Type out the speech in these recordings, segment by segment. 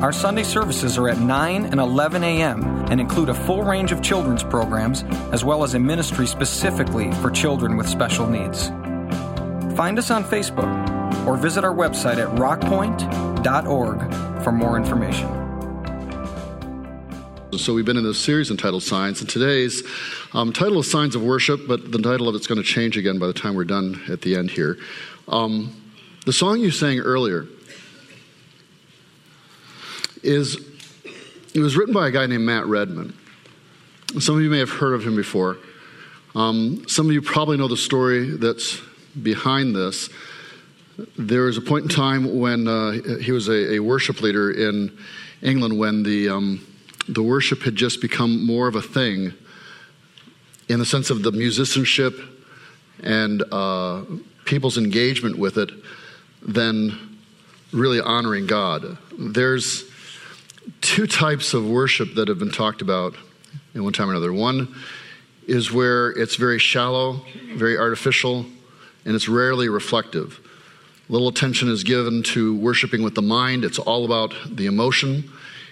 Our Sunday services are at 9 and 11 a.m. and include a full range of children's programs as well as a ministry specifically for children with special needs. Find us on Facebook or visit our website at rockpoint.org for more information. So we've been in this series entitled Signs, and today's um, title is Signs of Worship, but the title of it's going to change again by the time we're done at the end here. Um, the song you sang earlier is it was written by a guy named Matt Redman. Some of you may have heard of him before. Um, some of you probably know the story that's behind this. There was a point in time when uh, he was a, a, worship leader in England when the um, the worship had just become more of a thing in the sense of the musicianship and uh, people's engagement with it than really honoring God. There's two types of worship that have been talked about in one time or another. One is where it's very shallow, very artificial, and it's rarely reflective. Little attention is given to worshiping with the mind. It's all about the emotion.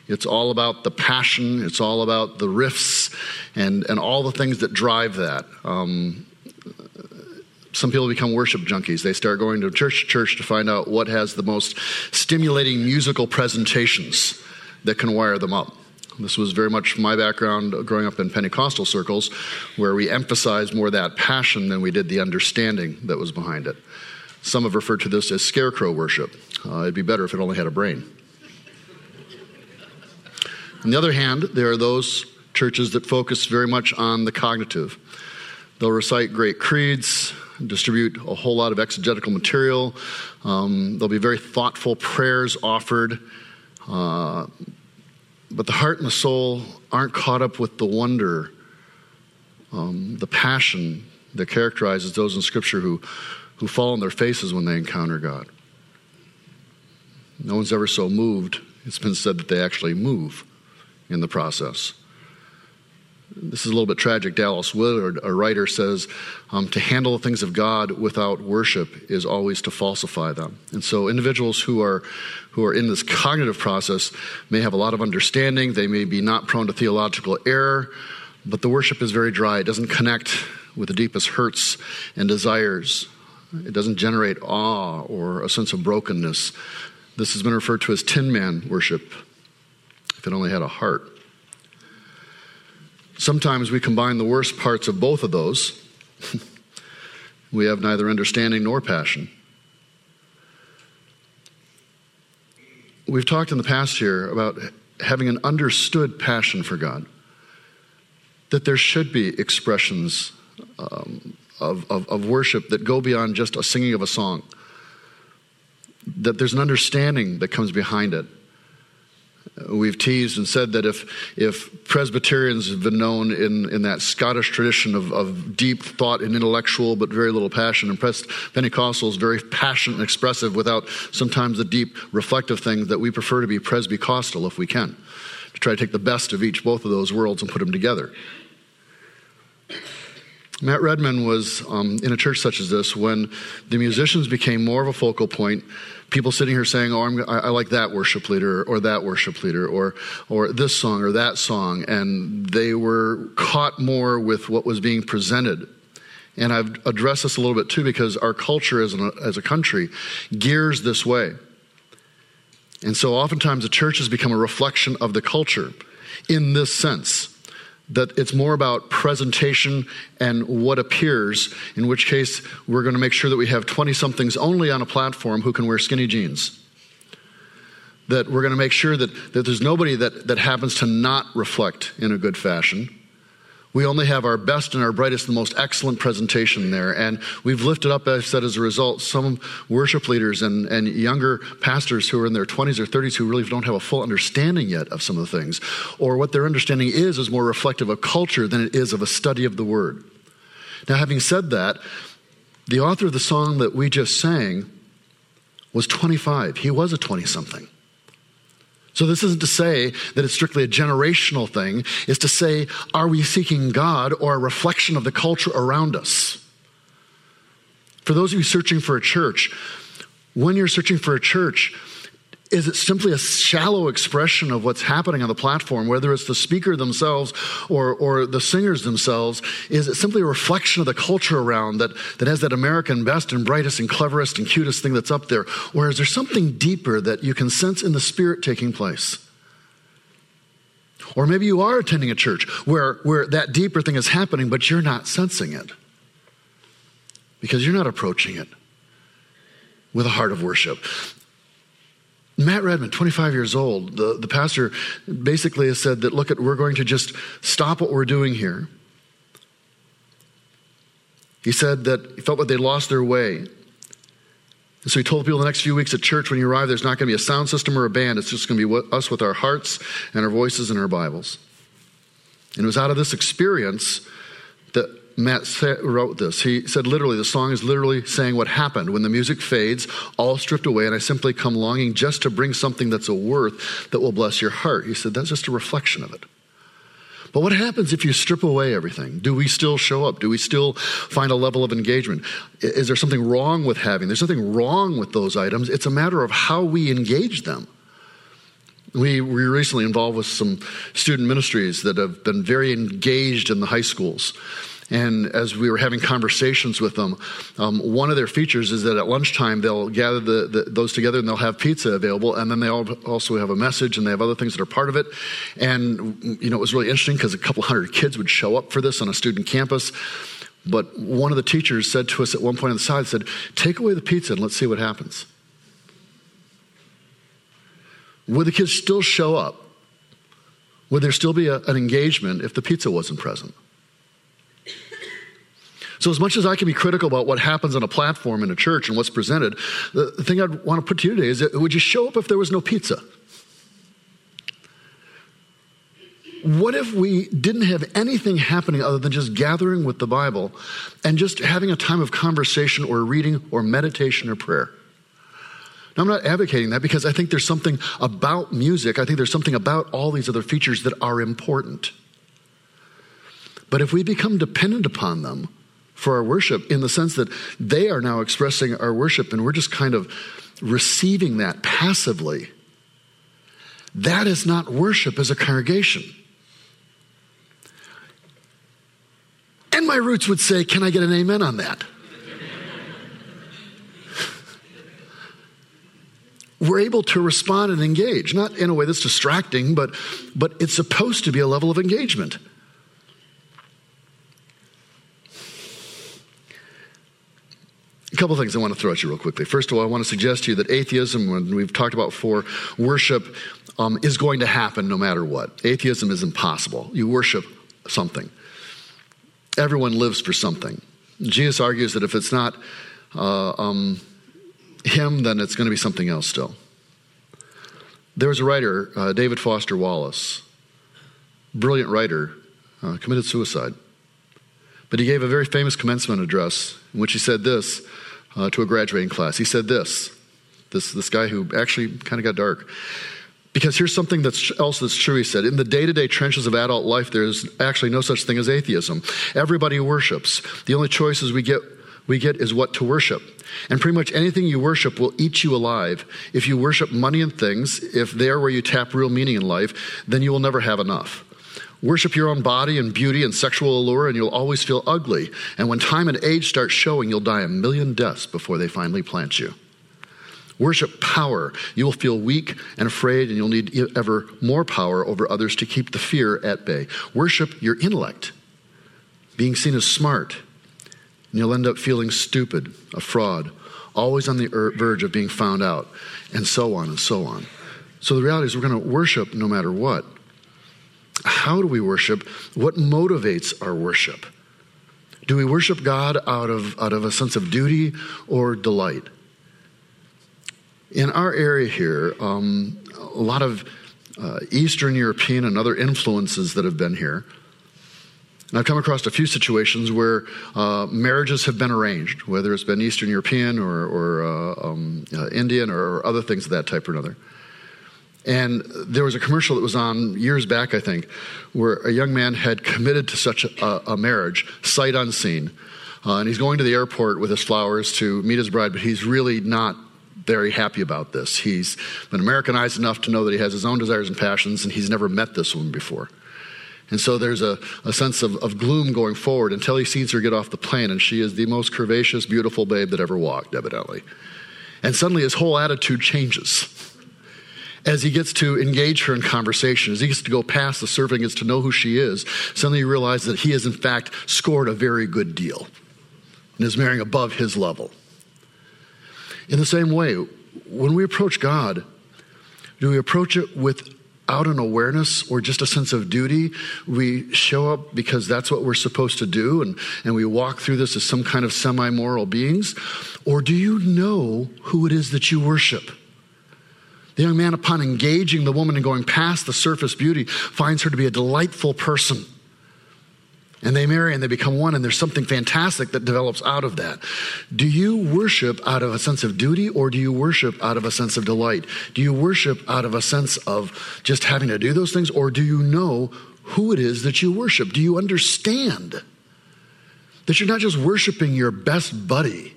It's all about the passion. It's all about the riffs and, and all the things that drive that. Um, some people become worship junkies. They start going to church to church to find out what has the most stimulating musical presentations that can wire them up. This was very much my background growing up in Pentecostal circles, where we emphasized more that passion than we did the understanding that was behind it. Some have referred to this as scarecrow worship. Uh, it'd be better if it only had a brain. On the other hand, there are those churches that focus very much on the cognitive. They'll recite great creeds, distribute a whole lot of exegetical material. Um, there'll be very thoughtful prayers offered. Uh, but the heart and the soul aren't caught up with the wonder, um, the passion that characterizes those in Scripture who, who fall on their faces when they encounter God. No one's ever so moved. It's been said that they actually move in the process. This is a little bit tragic. Dallas Willard, a writer, says um, to handle the things of God without worship is always to falsify them. And so, individuals who are who are in this cognitive process may have a lot of understanding. They may be not prone to theological error, but the worship is very dry. It doesn't connect with the deepest hurts and desires. It doesn't generate awe or a sense of brokenness. This has been referred to as tin man worship if it only had a heart. Sometimes we combine the worst parts of both of those. we have neither understanding nor passion. We've talked in the past here about having an understood passion for God, that there should be expressions um, of, of, of worship that go beyond just a singing of a song, that there's an understanding that comes behind it We've teased and said that if, if Presbyterians have been known in, in that Scottish tradition of, of deep thought and intellectual but very little passion, and Pentecostals very passionate and expressive without sometimes the deep reflective things, that we prefer to be Presbycostal if we can, to try to take the best of each, both of those worlds, and put them together. Matt Redman was um, in a church such as this when the musicians became more of a focal point people sitting here saying, "Oh, I'm, I, like that worship leader or that worship leader or or this song or that song," and they were caught more with what was being presented. And I've addressed this a little bit too because our culture as, an, as a country gears this way. And so oftentimes the church has become a reflection of the culture in this sense that it's more about presentation and what appears, in which case we're going to make sure that we have 20 somethings only on a platform who can wear skinny jeans. That we're going to make sure that, that there's nobody that, that happens to not reflect in a good fashion. We only have our best and our brightest and most excellent presentation there. And we've lifted up, as I said, as a result, some worship leaders and, and younger pastors who are in their 20s or 30s who really don't have a full understanding yet of some of the things. Or what their understanding is, is more reflective of culture than it is of a study of the word. Now, having said that, the author of the song that we just sang was 25. He was a 20 something. So, this isn't to say that it's strictly a generational thing. It's to say, are we seeking God or a reflection of the culture around us? For those of you searching for a church, when you're searching for a church, is it simply a shallow expression of what's happening on the platform, whether it's the speaker themselves or, or the singers themselves? Is it simply a reflection of the culture around that, that has that American best and brightest and cleverest and cutest thing that's up there? Or is there something deeper that you can sense in the spirit taking place? Or maybe you are attending a church where, where that deeper thing is happening, but you're not sensing it because you're not approaching it with a heart of worship. Matt Redman, 25 years old, the, the pastor basically has said that, look, at, we're going to just stop what we're doing here. He said that he felt like they lost their way. And so he told people the next few weeks at church when you arrive, there's not going to be a sound system or a band. It's just going to be us with our hearts and our voices and our Bibles. And it was out of this experience that Matt wrote this. He said literally, the song is literally saying what happened when the music fades, all stripped away, and I simply come longing just to bring something that's a worth that will bless your heart. He said that's just a reflection of it. But what happens if you strip away everything? Do we still show up? Do we still find a level of engagement? Is there something wrong with having? There's nothing wrong with those items. It's a matter of how we engage them. We were recently involved with some student ministries that have been very engaged in the high schools. And as we were having conversations with them, um, one of their features is that at lunchtime they'll gather the, the, those together and they'll have pizza available. And then they all also have a message and they have other things that are part of it. And, you know, it was really interesting because a couple hundred kids would show up for this on a student campus. But one of the teachers said to us at one point on the side, said, Take away the pizza and let's see what happens. Would the kids still show up? Would there still be a, an engagement if the pizza wasn't present? So, as much as I can be critical about what happens on a platform in a church and what's presented, the, thing I'd want to put to you today is that, would you show up if there was no pizza? What if we didn't have anything happening other than just gathering with the Bible and just having a time of conversation or reading or meditation or prayer? Now, I'm not advocating that because I think there's something about music, I think there's something about all these other features that are important. But if we become dependent upon them, for our worship in the sense that they are now expressing our worship and we're just kind of receiving that passively. That is not worship as a congregation. And my roots would say, Can I get an amen on that? We're able to respond and engage, not in a way that's distracting, but, but it's supposed to be a level of engagement. A couple of things I want to throw at you real quickly. First of all, I want to suggest to you that atheism, when we've talked about before, worship um, is going to happen no matter what. Atheism is impossible. You worship something. Everyone lives for something. Jesus argues that if it's not uh, um, him, then it's going to be something else still. There was a writer, uh, David Foster Wallace, brilliant writer, uh, committed suicide. But he gave a very famous commencement address in which he said this uh, to a graduating class. He said this, this, this guy who actually kind of got dark. Because here's something that's else that's true, he said. In the day to day trenches of adult life, there's actually no such thing as atheism. Everybody worships. The only choices we get, we get is what to worship. And pretty much anything you worship will eat you alive. If you worship money and things, if they're where you tap real meaning in life, then you will never have enough. Worship your own body and beauty and sexual allure, and you'll always feel ugly. And when time and age start showing, you'll die a million deaths before they finally plant you. Worship power. You will feel weak and afraid, and you'll need ever more power over others to keep the fear at bay. Worship your intellect, being seen as smart, and you'll end up feeling stupid, a fraud, always on the er, verge of being found out, and so on and so on. So the reality is, we're going to worship no matter what. How do we worship? What motivates our worship? Do we worship God out of, out of a sense of duty or delight? In our area here, um, a lot of uh, Eastern European and other influences that have been here. And I've come across a few situations where uh, marriages have been arranged, whether it's been Eastern European or, or uh, um, uh, Indian or, or other things of that type or another. And there was a commercial that was on years back, I think, where a young man had committed to such a, a marriage, sight unseen. Uh, and he's going to the airport with his flowers to meet his bride, but he's really not very happy about this. He's been Americanized enough to know that he has his own desires and passions, and he's never met this woman before. And so there's a, a sense of, of gloom going forward until he sees her get off the plane, and she is the most curvaceous, beautiful babe that ever walked, evidently. And suddenly his whole attitude changes as he gets to engage her in conversation, as he gets to go past the surfing, gets to know who she is, suddenly you realize that he has, in fact, scored a very good deal and is marrying above his level. In the same way, when we approach God, do we approach it without an awareness or just a sense of duty? We show up because that's what we're supposed to do and, and we walk through this as some kind of semi moral beings? Or do you know who it is that you worship? The young man, upon engaging the woman and going past the surface beauty, finds her to be a delightful person. And they marry and they become one, and there's something fantastic that develops out of that. Do you worship out of a sense of duty, or do you worship out of a sense of delight? Do you worship out of a sense of just having to do those things, or do you know who it is that you worship? Do you understand that you're not just worshiping your best buddy,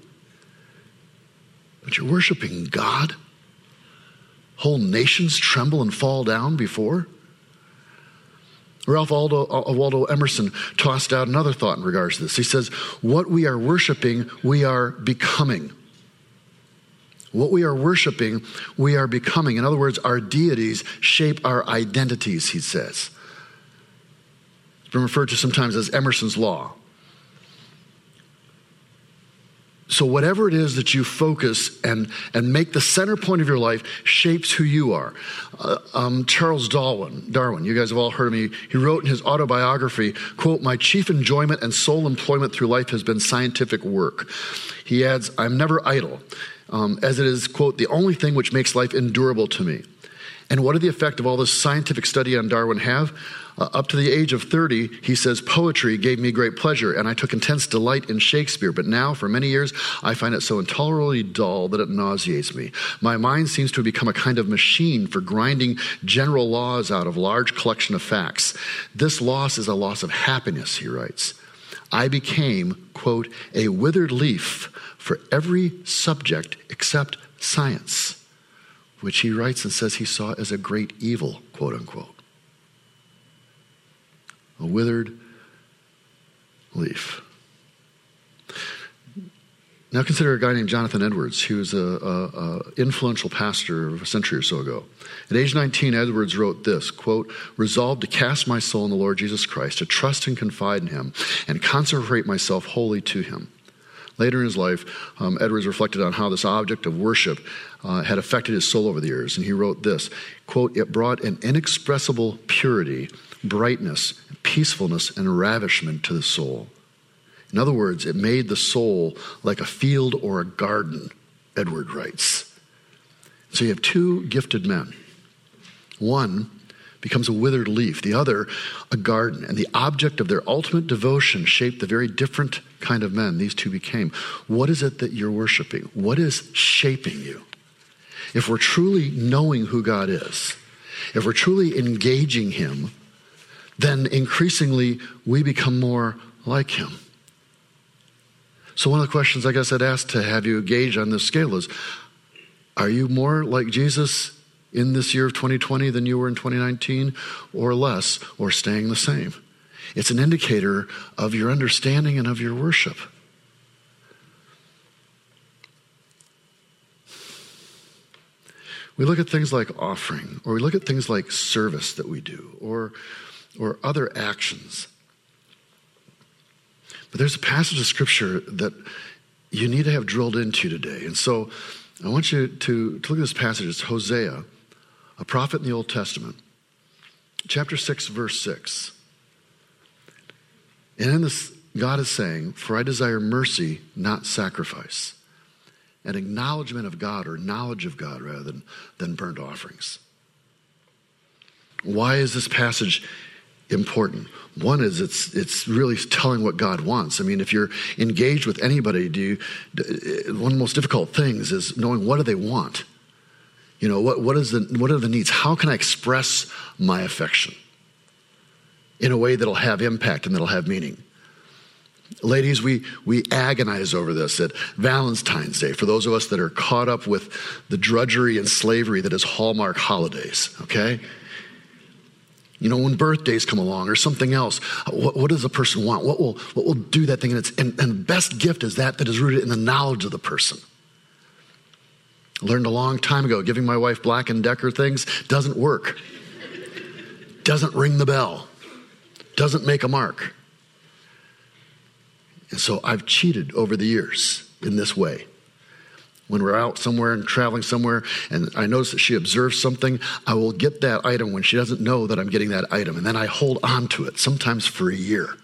but you're worshiping God? Whole nations tremble and fall down before? Ralph Waldo, uh, Waldo Emerson tossed out another thought in regards to this. He says, What we are worshiping, we are becoming. What we are worshiping, we are becoming. In other words, our deities shape our identities, he says. It's been referred to sometimes as Emerson's Law. So, whatever it is that you focus and, and make the center point of your life shapes who you are. Uh, um, Charles Darwin, Darwin, you guys have all heard of me. He wrote in his autobiography, quote, My chief enjoyment and sole employment through life has been scientific work. He adds, I'm never idle, um, as it is, quote, the only thing which makes life endurable to me. And what did the effect of all this scientific study on Darwin have? Uh, up to the age of 30, he says, Poetry gave me great pleasure, and I took intense delight in Shakespeare. But now, for many years, I find it so intolerably dull that it nauseates me. My mind seems to have become a kind of machine for grinding general laws out of large collection of facts. This loss is a loss of happiness, he writes. I became, quote, a withered leaf for every subject except science, which he writes and says he saw as a great evil, quote unquote a withered leaf. Now consider a guy named Jonathan Edwards. He was an influential pastor of a century or so ago. At age 19, Edwards wrote this, quote, resolved to cast my soul in the Lord Jesus Christ, to trust and confide in him, and consecrate myself wholly to him. Later in his life, um, Edwards reflected on how this object of worship uh, had affected his soul over the years, and he wrote this, quote, it brought an inexpressible purity brightness, peacefulness, and ravishment to the soul. In other words, it made the soul like a field or a garden, Edward writes. So you have two gifted men. One becomes a withered leaf, the other a garden. And the object of their ultimate devotion shaped the very different kind of men these two became. What is it that you're worshiping? What is shaping you? If we're truly knowing who God is, if we're truly engaging Him, then increasingly we become more like him. So, one of the questions I guess I'd ask to have you gauge on this scale is Are you more like Jesus in this year of 2020 than you were in 2019, or less, or staying the same? It's an indicator of your understanding and of your worship. We look at things like offering, or we look at things like service that we do, or or other actions. But there's a passage of scripture that you need to have drilled into today. And so I want you to, to look at this passage. It's Hosea, a prophet in the Old Testament. chapter 6, verse 6. And in this, God is saying, For I desire mercy, not sacrifice. An acknowledgement of God or knowledge of God rather than, than burnt offerings. Why is this passage important? One is it's, it's really telling what God wants. I mean, if you're engaged with anybody, do you, eh, one of the most difficult things is knowing what do they want? You know, what, what, is the, what are the needs? How can I express my affection in a way that'll have impact and that'll have meaning? Ladies, we, we agonize over this at Valentine's Day for those of us that are caught up with the drudgery and slavery that is Hallmark holidays, okay? You know, when birthdays come along or something else, what, what does a person want? What will, what will do that thing? And, and, and the best gift is that that is rooted in the knowledge of the person. I learned a long time ago giving my wife Black and Decker things doesn't work. doesn't ring the bell. Doesn't make a mark. And so I've cheated over the years in this way. When we're out somewhere and traveling somewhere, and I notice that she observes something, I will get that item when she doesn't know that I'm getting that item. And then I hold on to it, sometimes for a year.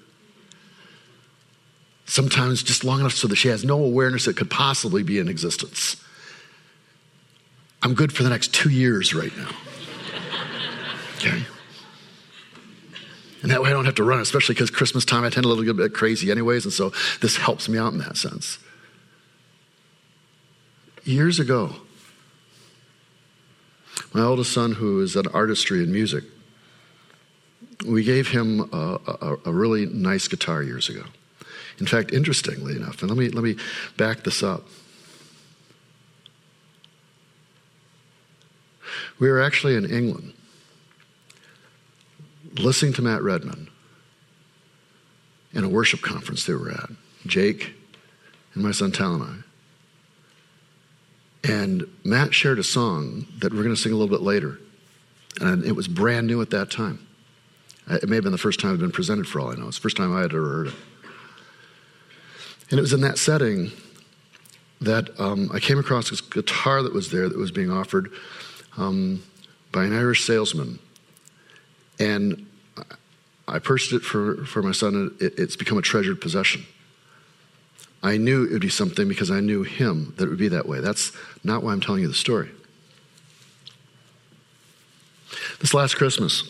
Sometimes just long enough so that she has no awareness it could possibly be in existence. I'm good for the next two years right now. Okay? And that way I don't have to run, especially because Christmas time I tend a little bit crazy anyways, and so this helps me out in that sense. Years ago, my oldest son, who is an artistry and music, we gave him a, a, a, really nice guitar years ago. In fact, interestingly enough, and let me, let me back this up. We were actually in England listening to Matt Redman in a worship conference they were at. Jake and my son Tal and I. And Matt shared a song that we're going to sing a little bit later. And it was brand new at that time. It may have been the first time it had been presented for all I know. It's the first time I had ever heard it. And it was in that setting that um, I came across this guitar that was there that was being offered um, by an Irish salesman and I purchased it for, for my son. It, it's become a treasured possession. I knew it would be something because I knew him that it would be that way. That's not why I'm telling you the story. This last Christmas,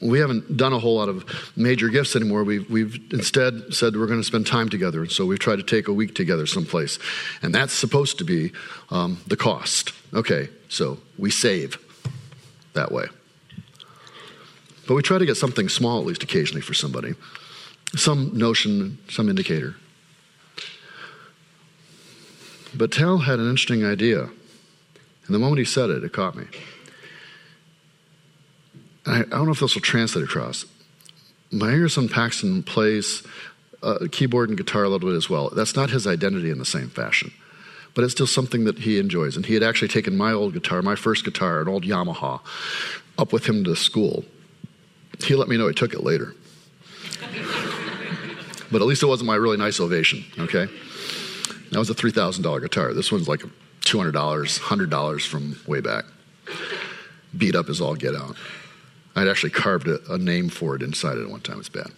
we haven't done a whole lot of major gifts anymore. We've, we've instead said we're going to spend time together. And so we've tried to take a week together someplace. And that's supposed to be um, the cost. Okay, so we save that way. But we try to get something small, at least occasionally, for somebody some notion, some indicator. But Tal had an interesting idea. And the moment he said it, it caught me. I, I don't know if this will translate across. My younger son Paxton plays uh, keyboard and guitar a little bit as well. That's not his identity in the same fashion but it's still something that he enjoys. And he had actually taken my old guitar, my first guitar, an old Yamaha, up with him to school. He let me know he took it later. but at least it wasn't my really nice ovation, okay? That was a $3,000 guitar. This one's like $200, $100 from way back. Beat up as all get out. I'd actually carved a, a name for it inside it one time. It's bad.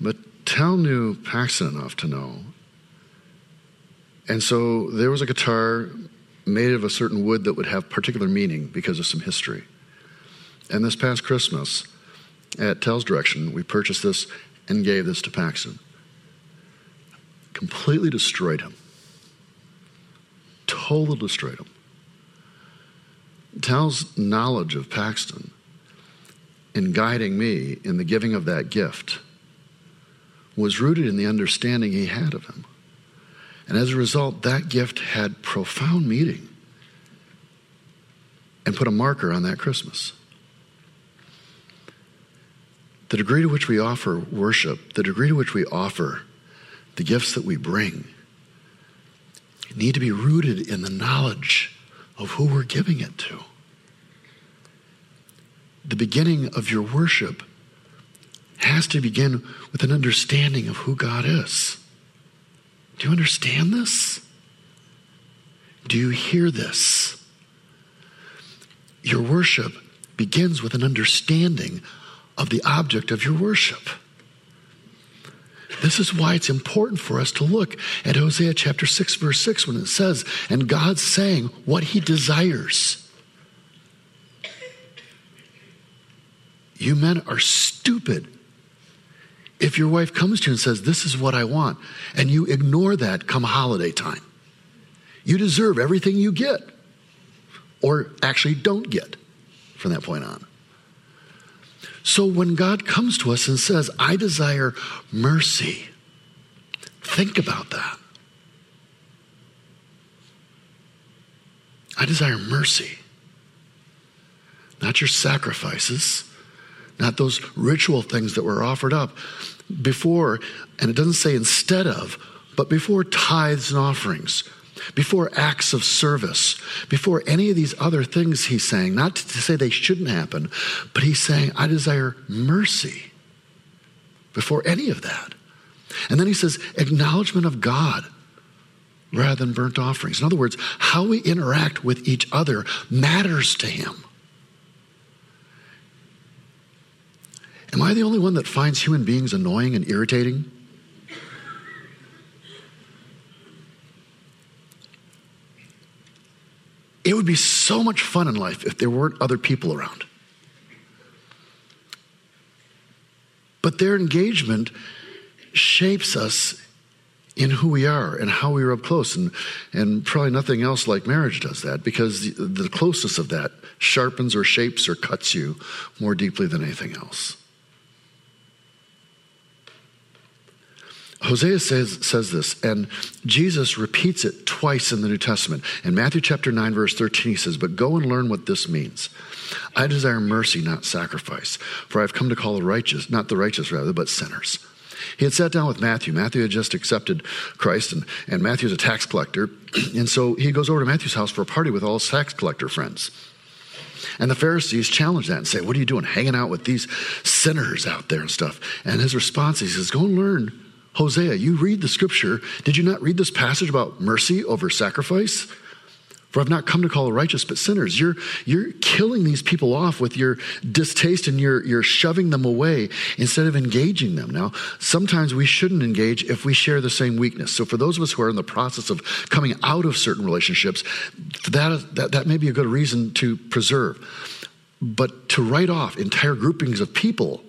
But Tal knew Paxton enough to know and so there was a guitar made of a certain wood that would have particular meaning because of some history. And this past Christmas, at Tal's direction, we purchased this and gave this to Paxton. Completely destroyed him. Totally destroyed him. Tal's knowledge of Paxton in guiding me in the giving of that gift was rooted in the understanding he had of him. And as a result, that gift had profound meaning and put a marker on that Christmas. The degree to which we offer worship, the degree to which we offer the gifts that we bring, need to be rooted in the knowledge of who we're giving it to. The beginning of your worship has to begin with an understanding of who God is. Do you understand this? Do you hear this? your worship begins with an understanding of the object of your worship. This is why it's important for us to look at Hosea chapter 6, verse 6, when it says, And God's saying what he desires. You men are stupid. If your wife comes to you and says, This is what I want, and you ignore that come holiday time, you deserve everything you get, or actually don't get from that point on. So when God comes to us and says, I desire mercy, think about that. I desire mercy, not your sacrifices, not those ritual things that were offered up before, and it doesn't say instead of, but before tithes and offerings before acts of service, before any of these other things he's saying, not to say they shouldn't happen, but he's saying, I desire mercy before any of that. And then he says, acknowledgement of God rather than burnt offerings. In other words, how we interact with each other matters to him. Am I the only one that finds human beings annoying and irritating? It would be so much fun in life if there weren't other people around. But their engagement shapes us in who we are and how we are up close. And, and probably nothing else like marriage does that because the, the closeness of that sharpens or shapes or cuts you more deeply than anything else. Hosea says, says this, and Jesus repeats it twice in the New Testament. In Matthew chapter 9, verse 13, he says, But go and learn what this means. I desire mercy, not sacrifice, for I have come to call the righteous, not the righteous rather, but sinners. He had sat down with Matthew. Matthew had just accepted Christ, and, and Matthew's a tax collector. And so he goes over to Matthew's house for a party with all his tax collector friends. And the Pharisees challenge that and say, What are you doing hanging out with these sinners out there and stuff? And his response, he says, Go and learn Hosea, you read the scripture. Did you not read this passage about mercy over sacrifice? For I've not come to call the righteous, but sinners. You're, you're killing these people off with your distaste and you're, you're shoving them away instead of engaging them. Now, sometimes we shouldn't engage if we share the same weakness. So, for those of us who are in the process of coming out of certain relationships, that, that, that may be a good reason to preserve. But to write off entire groupings of people,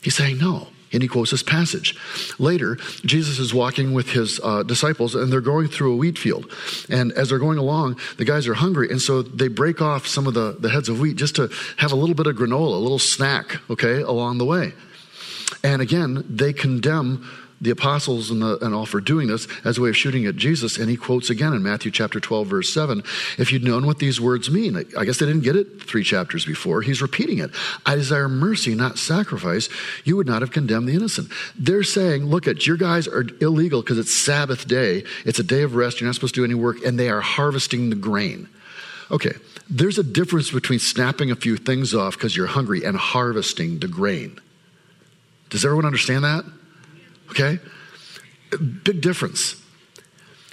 he's saying, no, and he quotes this passage. Later, Jesus is walking with his uh, disciples and they're going through a wheat field. And as they're going along, the guys are hungry. And so they break off some of the, the heads of wheat just to have a little bit of granola, a little snack, okay, along the way. And again, they condemn the apostles and, the, and, all for doing this as a way of shooting at Jesus. And he quotes again in Matthew chapter 12, verse 7 If you'd known what these words mean, I guess they didn't get it three chapters before. He's repeating it. I desire mercy, not sacrifice. You would not have condemned the innocent. They're saying, look at your guys are illegal because it's Sabbath day. It's a day of rest. You're not supposed to do any work. And they are harvesting the grain. Okay, there's a difference between snapping a few things off because you're hungry and harvesting the grain. Does everyone understand that? Okay? Big difference.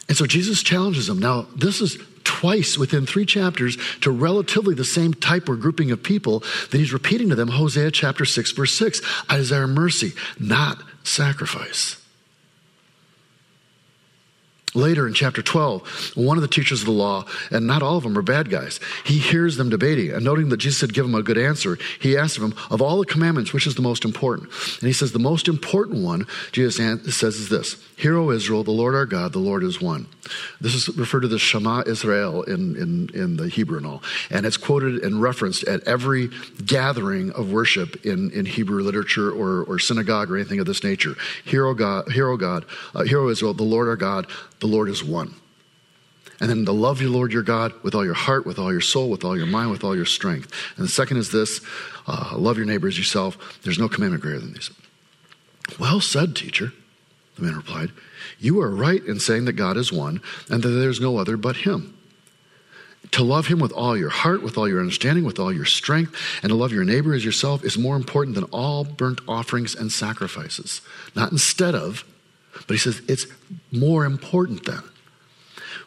And so Jesus challenges them. Now, this is twice within three chapters to relatively the same type or grouping of people that he's repeating to them Hosea chapter 6, verse 6. I desire mercy, not sacrifice. Later in chapter 12, one of the teachers of the law, and not all of them are bad guys, he hears them debating. And noting that Jesus had given him a good answer, he asks them, Of all the commandments, which is the most important? And he says, The most important one, Jesus says, is this Hear, O Israel, the Lord our God, the Lord is one. This is referred to the Shema Israel in, in, in the Hebrew and all. And it's quoted and referenced at every gathering of worship in, in Hebrew literature or, or synagogue or anything of this nature. Hear, O God, hear, O God, uh, hear, O Israel, the Lord our God, the Lord is one. And then to love your Lord your God with all your heart, with all your soul, with all your mind, with all your strength. And the second is this uh, love your neighbor as yourself. There's no commandment greater than these. Well said, teacher. The man replied, You are right in saying that God is one and that there's no other but Him. To love Him with all your heart, with all your understanding, with all your strength, and to love your neighbor as yourself is more important than all burnt offerings and sacrifices. Not instead of, but He says it's more important than.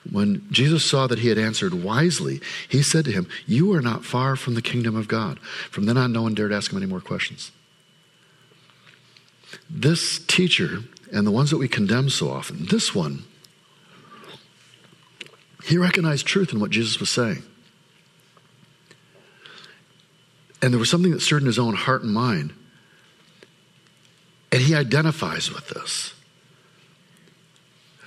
When Jesus saw that he had answered wisely, he said to him, You are not far from the kingdom of God. From then on, no one dared ask him any more questions. This teacher, and the ones that we condemn so often, this one, he recognized truth in what Jesus was saying. And there was something that stirred in his own heart and mind. And he identifies with this.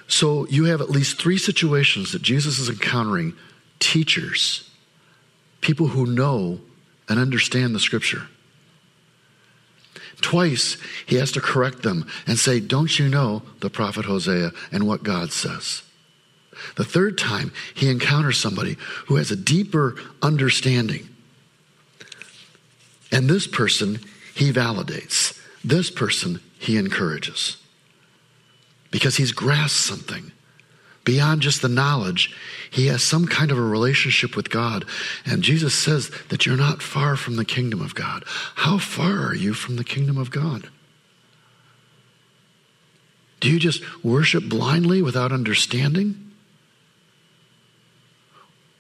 So you have at least three situations that Jesus is encountering teachers, people who know and understand the scripture. Twice he has to correct them and say, Don't you know the prophet Hosea and what God says? The third time he encounters somebody who has a deeper understanding. And this person he validates, this person he encourages because he's grasped something. Beyond just the knowledge, he has some kind of a relationship with God. And Jesus says that you're not far from the kingdom of God. How far are you from the kingdom of God? Do you just worship blindly without understanding?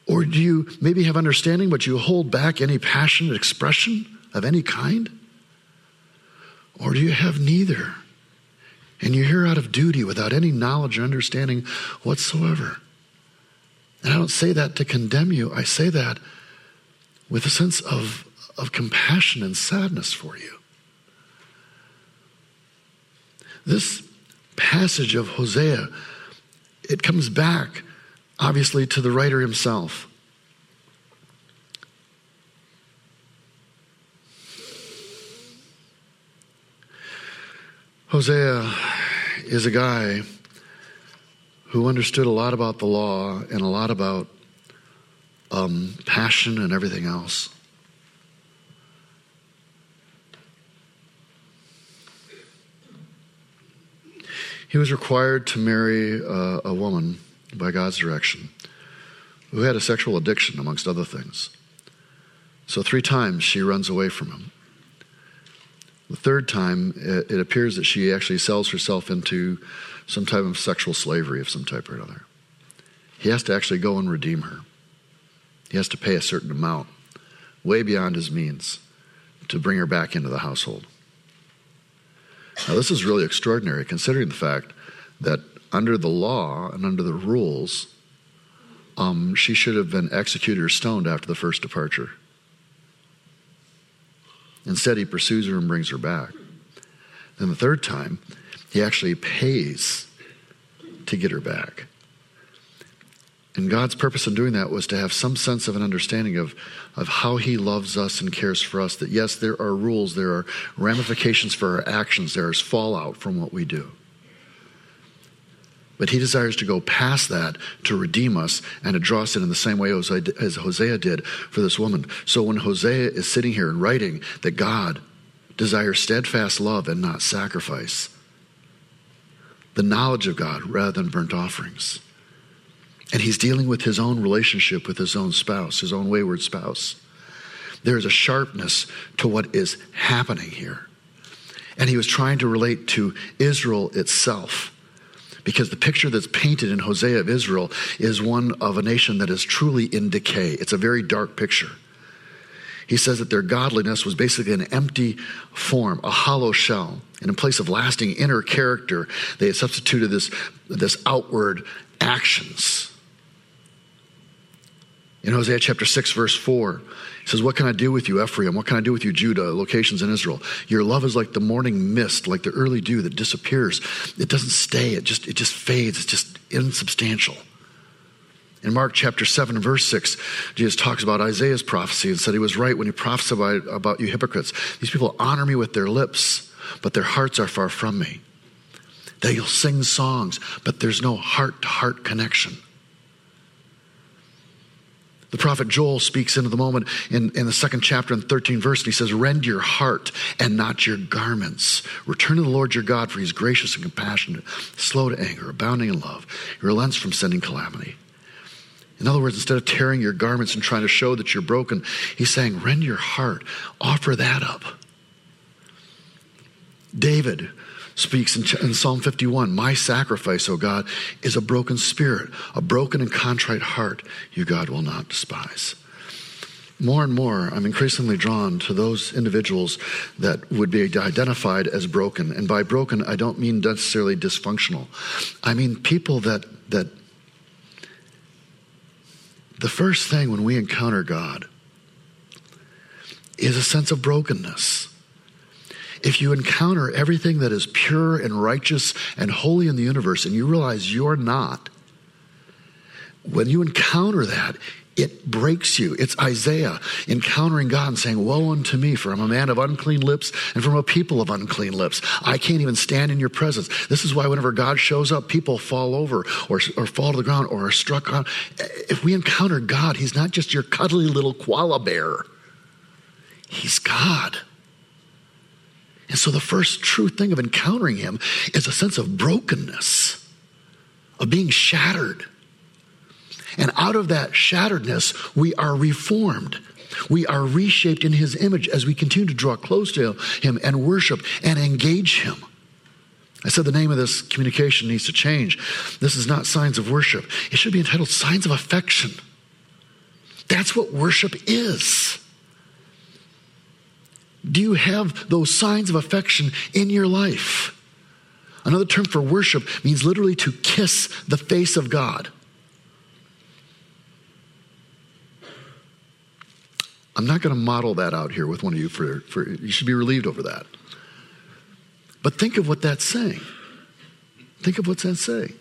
Or do you maybe have understanding, but you hold back any passionate expression of any kind? Or do you have neither? And you're here out of duty without any knowledge or understanding whatsoever. And I don't say that to condemn you, I say that with a sense of, of compassion and sadness for you. This passage of Hosea, it comes back, obviously, to the writer himself. Hosea is a guy who understood a lot about the law and a lot about um, passion and everything else. He was required to marry a, a woman by God's direction who had a sexual addiction, amongst other things. So, three times she runs away from him. The third time, it, appears that she actually sells herself into some type of sexual slavery of some type or another. He has to actually go and redeem her. He has to pay a certain amount, way beyond his means, to bring her back into the household. Now, this is really extraordinary considering the fact that under the law and under the rules, um, she should have been executed or stoned after the first departure. Instead, he pursues her and brings her back. Then the third time, he actually pays to get her back. And God's purpose in doing that was to have some sense of an understanding of, of how He loves us and cares for us. That yes, there are rules, there are ramifications for our actions, there is fallout from what we do. But he desires to go past that to redeem us and to draw us in in the same way as Hosea did for this woman. So when Hosea is sitting here and writing that God desires steadfast love and not sacrifice, the knowledge of God rather than burnt offerings. And he's dealing with his own relationship with his own spouse, his own wayward spouse. There's a sharpness to what is happening here. And he was trying to relate to Israel itself because the picture that's painted in Hosea of Israel is one of a nation that is truly in decay. It's a very dark picture. He says that their godliness was basically an empty form, a hollow shell. And in place of lasting inner character, they had substituted this, this outward actions. In Hosea chapter 6, verse 4, he says, What can I do with you, Ephraim? What can I do with you, Judah? Locations in Israel. Your love is like the morning mist, like the early dew that disappears. It doesn't stay, it just, it just fades, it's just insubstantial. In Mark chapter 7, verse 6, Jesus talks about Isaiah's prophecy and said he was right when he prophesied about you hypocrites. These people honor me with their lips, but their hearts are far from me. They'll sing songs, but there's no heart to heart connection. The prophet Joel speaks into the moment in, in the second chapter and 13 verse, and he says, Rend your heart and not your garments. Return to the Lord your God, for he is gracious and compassionate, slow to anger, abounding in love. He relents from sending calamity. In other words, instead of tearing your garments and trying to show that you're broken, he's saying, Rend your heart, offer that up. David speaks in, in, Psalm 51 My sacrifice, O God, is a broken spirit, a broken and contrite heart, you, God, will not despise. More and more, I'm increasingly drawn to those individuals that would be identified as broken. And by broken, I don't mean necessarily dysfunctional. I mean people that, that the first thing when we encounter God is a sense of brokenness if you encounter everything that is pure and righteous and holy in the universe and you realize you're not, when you encounter that, it breaks you. It's Isaiah encountering God and saying, Woe unto me, for I'm a man of unclean lips and from a people of unclean lips. I can't even stand in your presence. This is why whenever God shows up, people fall over or, or fall to the ground or are struck on. If we encounter God, He's not just your cuddly little koala bear, He's God. And so the first true thing of encountering him is a sense of brokenness, of being shattered. And out of that shatteredness, we are reformed. We are reshaped in his image as we continue to draw close to him and worship and engage him. I said the name of this communication needs to change. This is not signs of worship, it should be entitled Signs of Affection. That's what worship is. Do you have those signs of affection in your life? Another term for worship means literally to kiss the face of God. I'm not going to model that out here with one of you for, for you should be relieved over that. But think of what that's saying. Think of what's that saying.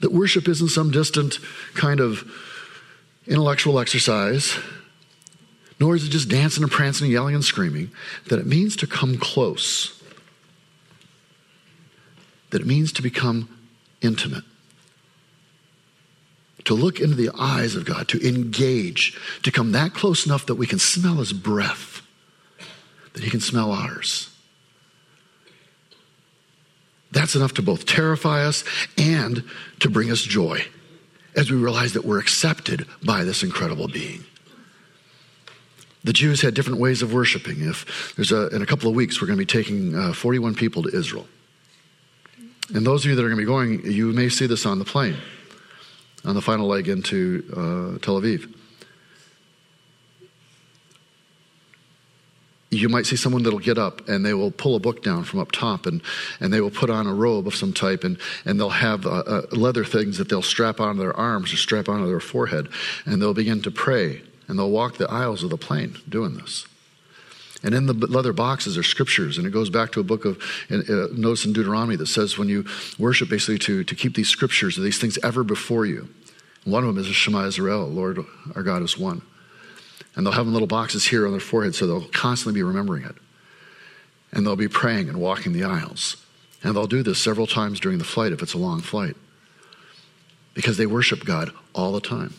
That worship isn't some distant kind of intellectual exercise nor is it just dancing and prancing and yelling and screaming, that it means to come close, that it means to become intimate, to look into the eyes of God, to engage, to come that close enough that we can smell his breath, that he can smell ours. That's enough to both terrify us and to bring us joy as we realize that we're accepted by this incredible being. The Jews had different ways of worshiping. If there's a, in a couple of weeks, we're going to be taking uh, 41 people to Israel. And those of you that are going to be going, you may see this on the plane, on the final leg into uh, Tel Aviv. you might see someone that'll get up and they will pull a book down from up top and, and they will put on a robe of some type and, and they'll have uh, uh, leather things that they'll strap onto their arms or strap onto their forehead and they'll begin to pray and they'll walk the aisles of the plane doing this. And in the leather boxes are scriptures, and it goes back to a book of uh, in Deuteronomy that says when you worship, basically to, to keep these scriptures, or these things ever before you. One of them is Shema Israel, Lord our God is one. And they'll have little boxes here on their forehead, so they'll constantly be remembering it. And they'll be praying and walking the aisles. And they'll do this several times during the flight if it's a long flight, because they worship God all the time.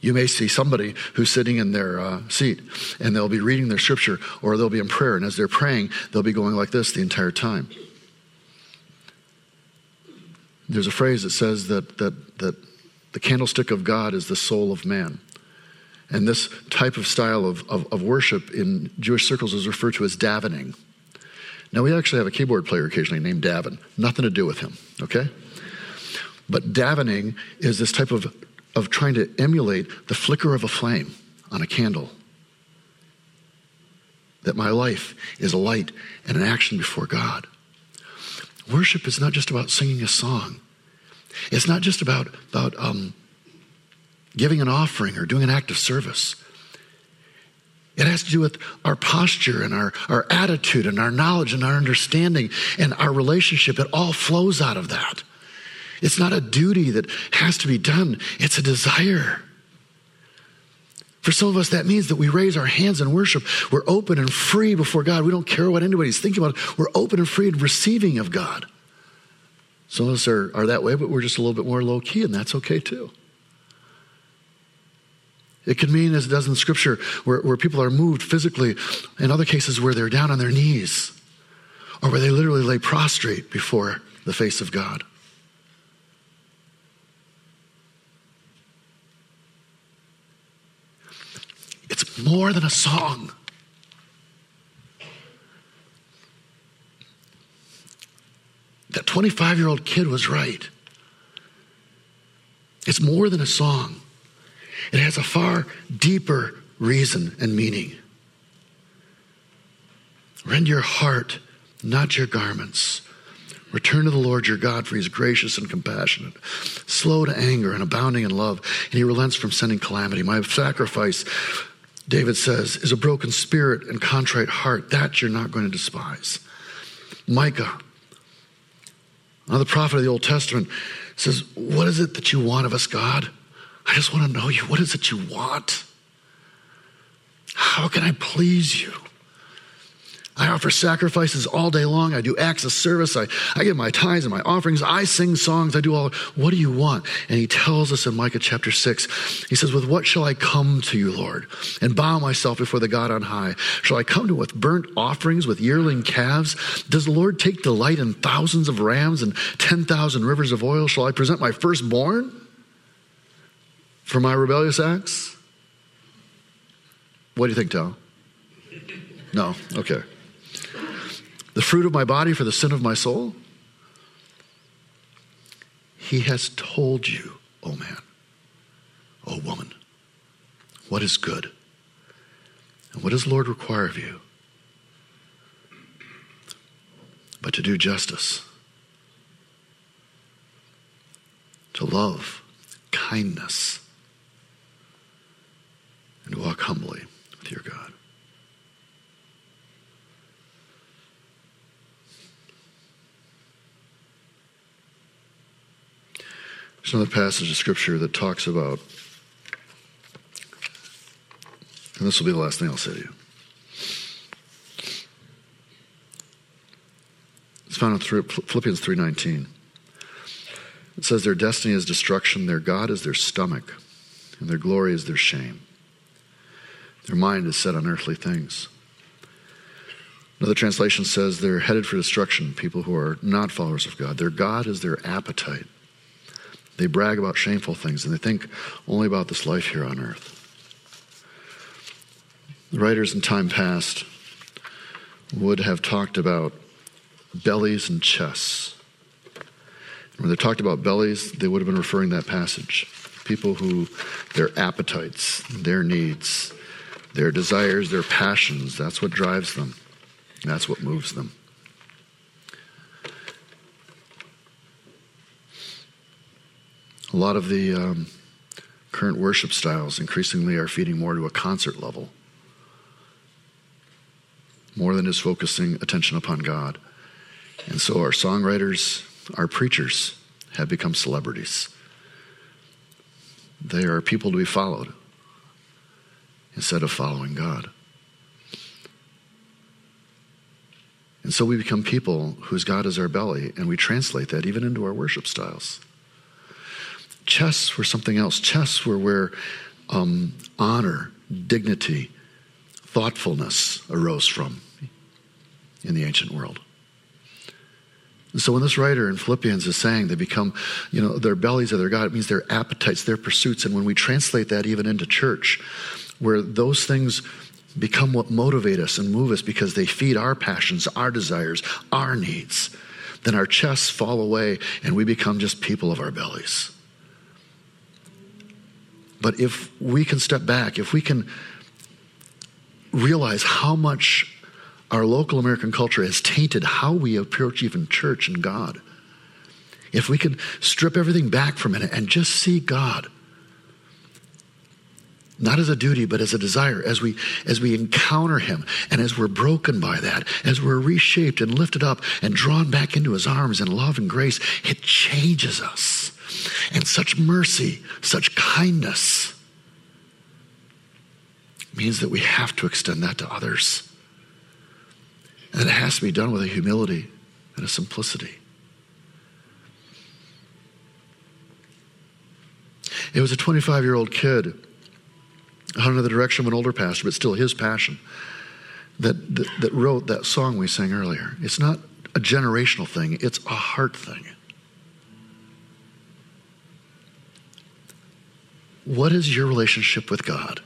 You may see somebody who's sitting in their uh, seat and they'll be reading their scripture or they'll be in prayer. And as they're praying, they'll be going like this the entire time. There's a phrase that says that, that, that the candlestick of God is the soul of man. And this type of style of, of, of worship in Jewish circles is referred to as davening. Now, we actually have a keyboard player occasionally named Davin. Nothing to do with him, okay? But davening is this type of of trying to emulate the flicker of a flame on a candle. That my life is a light and an action before God. Worship is not just about singing a song. It's not just about, about um, giving an offering or doing an act of service. It has to do with our posture and our, our attitude and our knowledge and our understanding and our relationship. It all flows out of that. It's not a duty that has to be done, it's a desire. For some of us, that means that we raise our hands in worship. We're open and free before God. We don't care what anybody's thinking about. We're open and free and receiving of God. Some of us are, are that way, but we're just a little bit more low key, and that's okay too. It can mean, as it does in Scripture, where, where people are moved physically, in other cases, where they're down on their knees, or where they literally lay prostrate before the face of God. It's more than a song. That 25 year old kid was right. It's more than a song, it has a far deeper reason and meaning. Rend your heart, not your garments. Return to the Lord your God, for he is gracious and compassionate, slow to anger and abounding in love, and he relents from sending calamity. My sacrifice, David says, is a broken spirit and contrite heart. That you're not going to despise. Micah, another prophet of the Old Testament, says, What is it that you want of us, God? I just want to know you. What is it you want? How can I please you? I offer sacrifices all day long. I do acts of service. I, I give my tithes and my offerings. I sing songs. I do all. What do you want? And he tells us in Micah chapter 6, he says, With what shall I come to you, Lord, and bow myself before the God on high? Shall I come to with burnt offerings, with yearling calves? Does the Lord take delight in thousands of rams and 10,000 rivers of oil? Shall I present my firstborn for my rebellious acts? What do you think, Tal? No? Okay the fruit of my body for the sin of my soul? He has told you, O oh man, O oh woman, what is good. And what does Lord require of you? But to do justice, to love kindness, and to walk humbly with your God. There's another passage of scripture that talks about, and this will be the last thing I'll say to you. It's found in Philippians 3:19. It says their destiny is destruction, their God is their stomach, and their glory is their shame. Their mind is set on earthly things. Another translation says they're headed for destruction, people who are not followers of God. Their God is their appetite. They brag about shameful things and they think only about this life here on earth. The writers in time past would have talked about bellies and chests. And when they talked about bellies, they would have been referring to that passage. People who, their appetites, their needs, their desires, their passions, that's what drives them. That's what moves them. A lot of the um, current worship styles increasingly are feeding more to a concert level, more than is focusing attention upon God. And so our songwriters, our preachers have become celebrities. They are people to be followed instead of following God. And so we become people whose God is our belly, and we translate that even into our worship styles. Chests were something else. Chests were where um, honor, dignity, thoughtfulness arose from in the ancient world. And so when this writer in Philippians is saying they become, you know, their bellies are their God, it means their appetites, their pursuits. And when we translate that even into church, where those things become what motivate us and move us because they feed our passions, our desires, our needs, then our chests fall away and we become just people of our bellies. But if we can step back, if we can realize how much our local American culture has tainted how we approach even church and God, if we can strip everything back for a minute and just see God, not as a duty but as a desire as we as we encounter him and as we're broken by that as we're reshaped and lifted up and drawn back into his arms in love and grace it changes us and such mercy, such kindness means that we have to extend that to others. And it has to be done with a humility and a simplicity. It was a 25 year old kid under the direction of an older pastor, but still his passion, that, that, that wrote that song we sang earlier. It's not a generational thing, it's a heart thing. What is your relationship with God?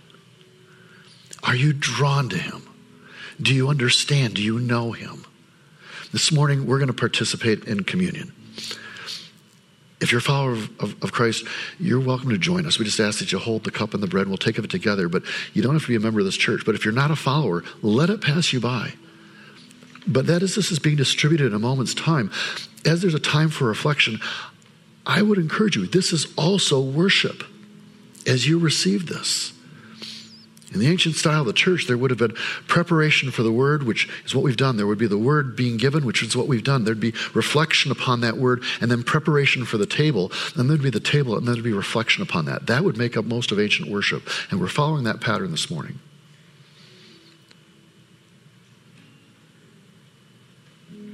Are you drawn to Him? Do you understand? Do you know Him? This morning, we're going to participate in communion. If you're a follower of, of, of, Christ, you're welcome to join us. We just ask that you hold the cup and the bread. We'll take of it together, but you don't have to be a member of this church. But if you're not a follower, let it pass you by. But that is, this is being distributed in a moment's time. As there's a time for reflection, I would encourage you, this is also worship as you receive this. In the ancient style of the church, there would have been preparation for the word, which is what we've done. There would be the word being given, which is what we've done. There'd be reflection upon that word, and then preparation for the table. And there'd be the table, and then there'd be reflection upon that. That would make up most of ancient worship. And we're following that pattern this morning.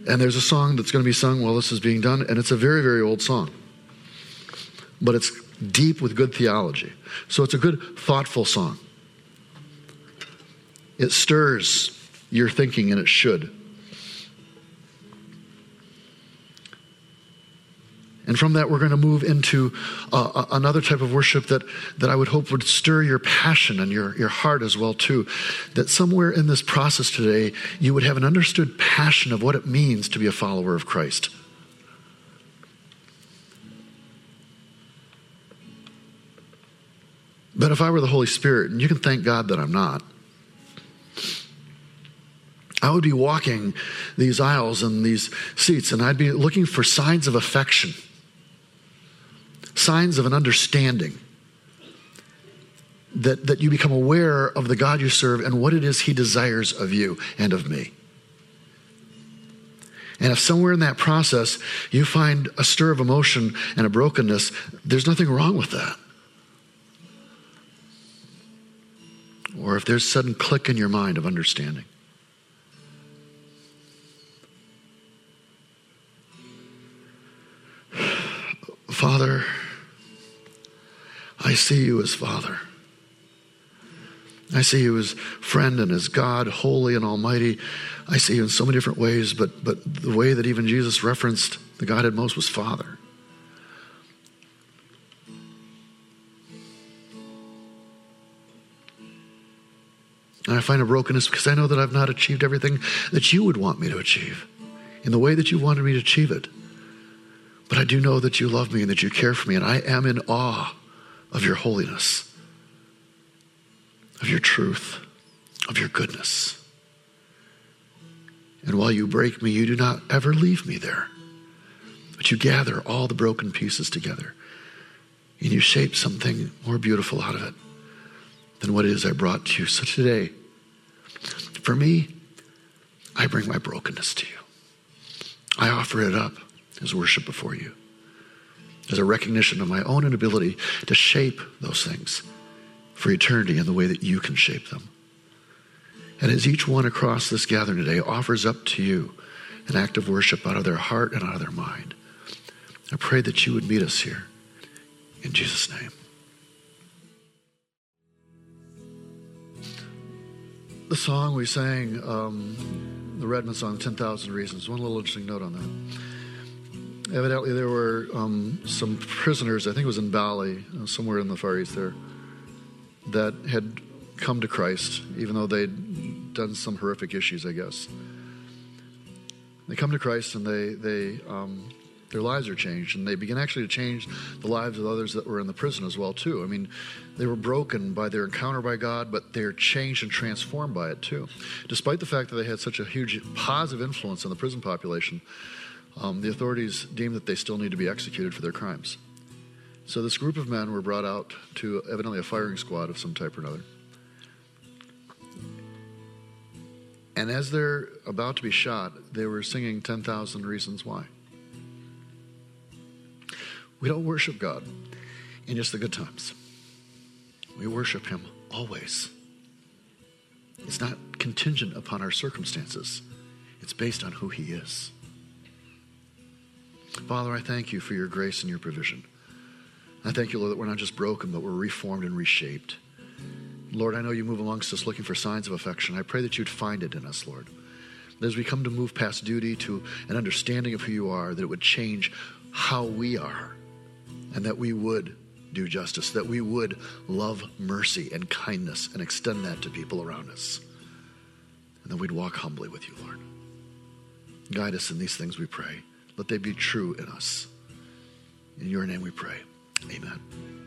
And there's a song that's going to be sung while this is being done, and it's a very, very old song. But it's deep with good theology. So it's a good, thoughtful song. It stirs your thinking, and it should. And from that, we're going to move into uh, another type of worship that, that I would hope would stir your passion and your, your heart as well, too. That somewhere in this process today, you would have an understood passion of what it means to be a follower of Christ. But if I were the Holy Spirit, and you can thank God that I'm not, I would be walking these aisles and these seats, and I'd be looking for signs of affection, signs of an understanding. That, that you become aware of the God you serve and what it is He desires of you and of me. And if somewhere in that process you find a stir of emotion and a brokenness, there's nothing wrong with that. Or if there's sudden click in your mind of understanding. Father, I see you as Father. I see you as friend and as God, holy and almighty. I see you in so many different ways, but, but the way that even Jesus referenced the Godhead most was Father. And I find a brokenness because I know that I've not achieved everything that you would want me to achieve in the way that you wanted me to achieve it. But I do know that you love me and that you care for me, and I am in awe of your holiness, of your truth, of your goodness. And while you break me, you do not ever leave me there, but you gather all the broken pieces together and you shape something more beautiful out of it than what it is I brought to you. So today, for me, I bring my brokenness to you. I offer it up as worship before you, as a recognition of my own inability to shape those things for eternity in the way that you can shape them. And as each one across this gathering today offers up to you an act of worship out of their heart and out of their mind, I pray that you would meet us here. In Jesus' name. The song we sang, um, the Redman song, 10,000 Reasons, one little interesting note on that evidently there were um, some prisoners, I think it was in Bali, uh, somewhere in the Far East there, that had come to Christ, even though they'd done some horrific issues, I guess. They come to Christ and they, they um, their lives are changed, and they begin actually to change the lives of others that were in the prison as well too. I mean, they were broken by their encounter by God, but they're changed and transformed by it too. Despite the fact that they had such a huge positive influence on the prison population, um, the authorities deemed that they still need to be executed for their crimes. So this group of men were brought out to evidently a firing squad of some type or another. And as they're about to be shot, they were singing 10,000 Reasons Why. We don't worship God in just the good times, we worship Him always. It's not contingent upon our circumstances, it's based on who He is. Father, I thank you for your grace and your provision. I thank you, Lord, that we're not just broken, but we're reformed and reshaped. Lord, I know you move amongst us looking for signs of affection. I pray that you'd find it in us, Lord. As we come to move past duty to an understanding of who you are, that it would change how we are, and that we would do justice, that we would love mercy and kindness and extend that to people around us, and that we'd walk humbly with you, Lord. Guide us in these things, we pray. Let they be true in us. In your name we pray. Amen.